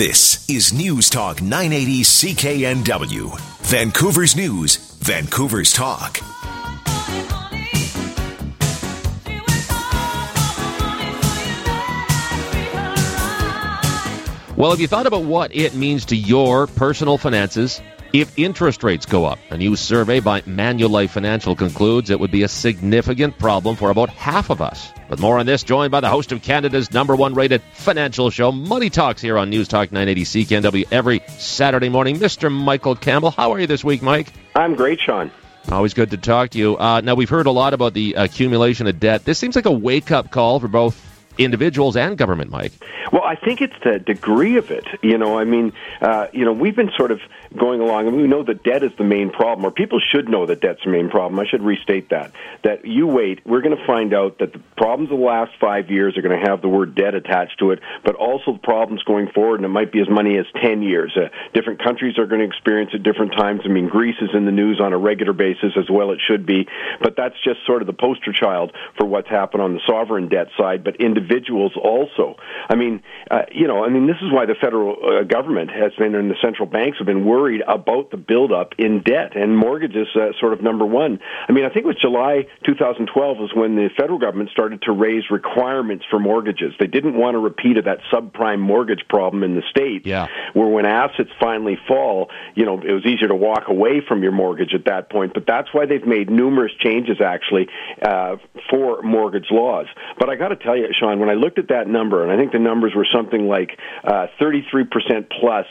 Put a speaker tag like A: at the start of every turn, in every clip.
A: This is News Talk 980 CKNW, Vancouver's News, Vancouver's Talk.
B: Well, have you thought about what it means to your personal finances if interest rates go up? A new survey by Manulife Financial concludes it would be a significant problem for about half of us. With more on this, joined by the host of Canada's number one rated financial show, Money Talks, here on News Talk 980 CKNW every Saturday morning. Mr. Michael Campbell, how are you this week, Mike?
C: I'm great, Sean.
B: Always good to talk to you. Uh, now, we've heard a lot about the accumulation of debt. This seems like a wake up call for both individuals and government, Mike.
C: Well, I think it's the degree of it. You know, I mean, uh, you know, we've been sort of going along, and we know that debt is the main problem, or people should know that debt's the main problem. I should restate that. That you wait, we're going to find out that the problems of the last five years are going to have the word debt attached to it, but also the problems going forward, and it might be as many as 10 years. Uh, different countries are going to experience at different times. I mean, Greece is in the news on a regular basis as well, it should be, but that's just sort of the poster child for what's happened on the sovereign debt side, but individuals also. I mean, uh, you know, I mean, this is why the federal uh, government has been, and the central banks have been worried about the buildup in debt and mortgages, uh, sort of number one. I mean, I think it was July 2012 was when the federal government started to raise requirements for mortgages. They didn't want a repeat of that subprime mortgage problem in the state,
B: yeah.
C: where when assets finally fall, you know, it was easier to walk away from your mortgage at that point. But that's why they've made numerous changes actually uh, for mortgage laws. But I got to tell you, Sean, when I looked at that number, and I think the numbers were something like uh, 33% plus,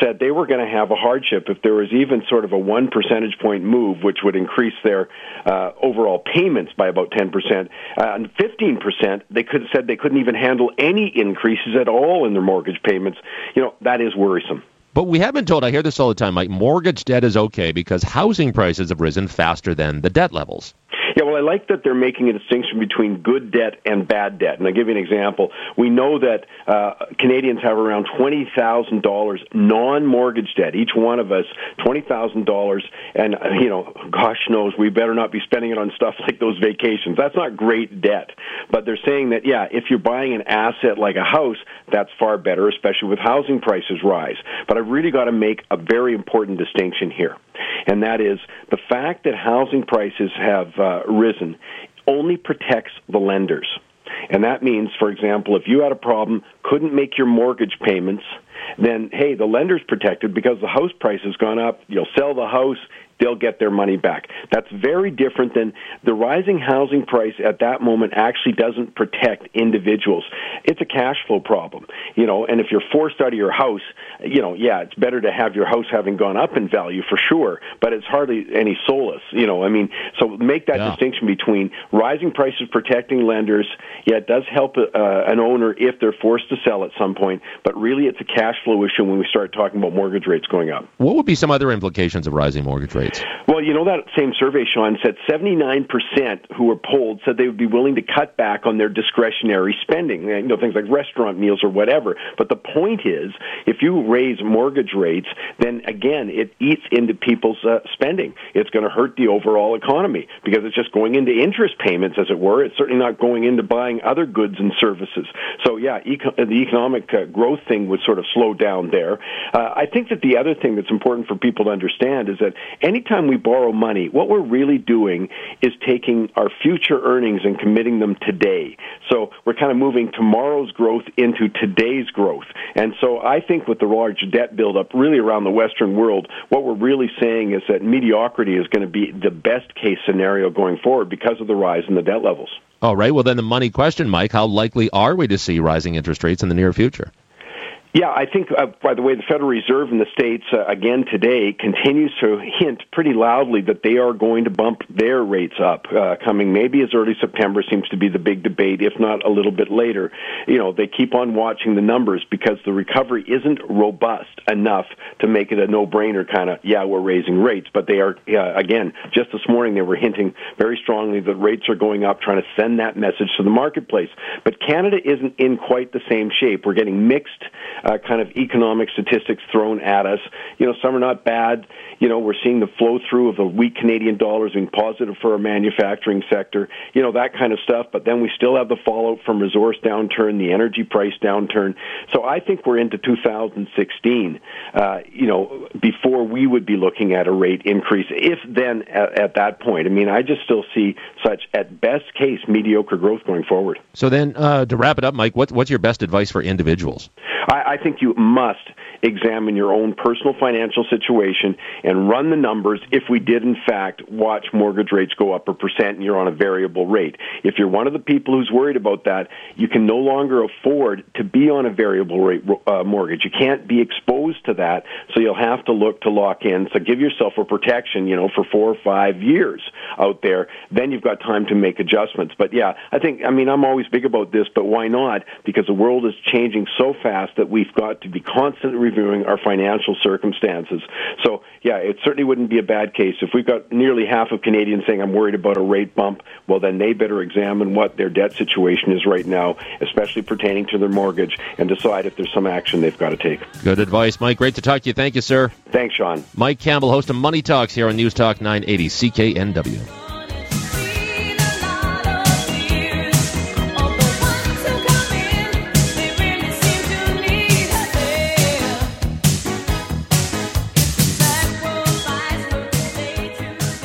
C: said they were going to have a hardship if there was even sort of a one percentage point move, which would increase their uh, overall payments by about 10%. Uh, and 15%, they could said they couldn't even handle any increases at all in their mortgage payments. You know, that is worrisome.
B: But we have been told, I hear this all the time, like mortgage debt is okay because housing prices have risen faster than the debt levels.
C: Yeah, well, I like that they're making a distinction between good debt and bad debt. And I'll give you an example. We know that uh, Canadians have around $20,000 non-mortgage debt. Each one of us, $20,000. And, uh, you know, gosh knows, we better not be spending it on stuff like those vacations. That's not great debt. But they're saying that, yeah, if you're buying an asset like a house, that's far better, especially with housing prices rise. But I've really got to make a very important distinction here and that is the fact that housing prices have uh, risen only protects the lenders. And that means, for example, if you had a problem, couldn't make your mortgage payments, then hey, the lender's protected because the house price has gone up. You'll sell the house, they'll get their money back. That's very different than the rising housing price at that moment actually doesn't protect individuals. It's a cash flow problem, you know, and if you're forced out of your house, you know, yeah, it's better to have your house having gone up in value for sure, but it's hardly any solace, you know, I mean, so make that yeah. distinction between rising prices protecting lenders, yeah, it does help uh, an owner if they're forced to sell at some point, but really it's a cash flow issue when we start talking about mortgage rates going up.
B: What would be some other implications of rising mortgage rates? Rates?
C: Well, you know, that same survey, Sean, said 79% who were polled said they would be willing to cut back on their discretionary spending, you know, things like restaurant meals or whatever. But the point is, if you raise mortgage rates, then again, it eats into people's uh, spending. It's going to hurt the overall economy because it's just going into interest payments, as it were. It's certainly not going into buying other goods and services. So, yeah, eco- the economic uh, growth thing would sort of slow down there. Uh, I think that the other thing that's important for people to understand is that any anytime we borrow money, what we're really doing is taking our future earnings and committing them today. So we're kind of moving tomorrow's growth into today's growth. And so I think with the large debt buildup really around the Western world, what we're really saying is that mediocrity is going to be the best case scenario going forward because of the rise in the debt levels.
B: All right. Well, then the money question, Mike, how likely are we to see rising interest rates in the near future?
C: Yeah, I think, uh, by the way, the Federal Reserve in the States, uh, again today, continues to hint pretty loudly that they are going to bump their rates up uh, coming maybe as early September seems to be the big debate, if not a little bit later. You know, they keep on watching the numbers because the recovery isn't robust enough to make it a no-brainer kind of, yeah, we're raising rates. But they are, uh, again, just this morning they were hinting very strongly that rates are going up, trying to send that message to the marketplace. But Canada isn't in quite the same shape. We're getting mixed uh, kind of economic statistics thrown at us. You know, some are not bad. You know, we're seeing the flow through of the weak Canadian dollars being positive for our manufacturing sector. You know, that kind of stuff. But then we still have the fallout from resource downturn, the energy price downturn. So I think we're into 2016. Uh, you know, before we would be looking at a rate increase, if then at, at that point. I mean, I just still see such at best case mediocre growth going forward.
B: So then, uh, to wrap it up, Mike, what, what's your best advice for individuals?
C: I, I think you must examine your own personal financial situation and run the numbers if we did in fact watch mortgage rates go up a percent and you're on a variable rate. If you're one of the people who's worried about that, you can no longer afford to be on a variable rate uh, mortgage. You can't be exposed to that, so you'll have to look to lock in. So give yourself a protection, you know, for four or five years out there. Then you've got time to make adjustments. But yeah, I think, I mean, I'm always big about this, but why not? Because the world is changing so fast that we've got to be constantly reviewing our financial circumstances. So, yeah, it certainly wouldn't be a bad case. If we've got nearly half of Canadians saying, I'm worried about a rate bump, well, then they better examine what their debt situation is right now, especially pertaining to their mortgage, and decide if there's some action they've got to take.
B: Good advice, Mike. Great to talk to you. Thank you, sir.
C: Thanks, Sean.
B: Mike Campbell, host of Money Talks here on News Talk 980 CKNW.